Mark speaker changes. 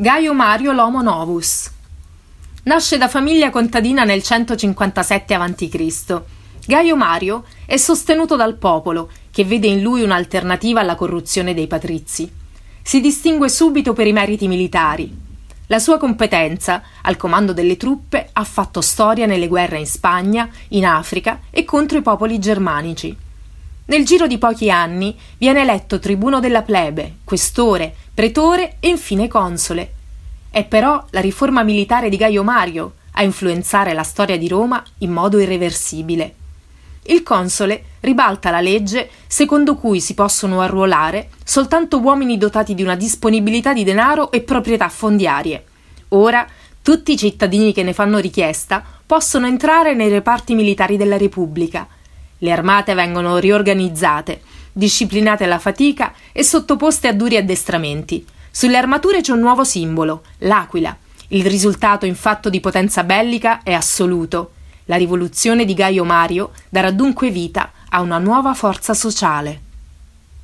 Speaker 1: Gaio Mario l'Homo Novus. Nasce da famiglia contadina nel 157 a.C. Gaio Mario è sostenuto dal popolo, che vede in lui un'alternativa alla corruzione dei patrizi. Si distingue subito per i meriti militari. La sua competenza al comando delle truppe ha fatto storia nelle guerre in Spagna, in Africa e contro i popoli germanici. Nel giro di pochi anni viene eletto tribuno della plebe, questore, pretore e infine console. È però la riforma militare di Gaio Mario a influenzare la storia di Roma in modo irreversibile. Il console ribalta la legge secondo cui si possono arruolare soltanto uomini dotati di una disponibilità di denaro e proprietà fondiarie. Ora tutti i cittadini che ne fanno richiesta possono entrare nei reparti militari della Repubblica. Le armate vengono riorganizzate, disciplinate alla fatica e sottoposte a duri addestramenti. Sulle armature c'è un nuovo simbolo, l'aquila. Il risultato in fatto di potenza bellica è assoluto. La rivoluzione di Gaio Mario darà dunque vita a una nuova forza sociale.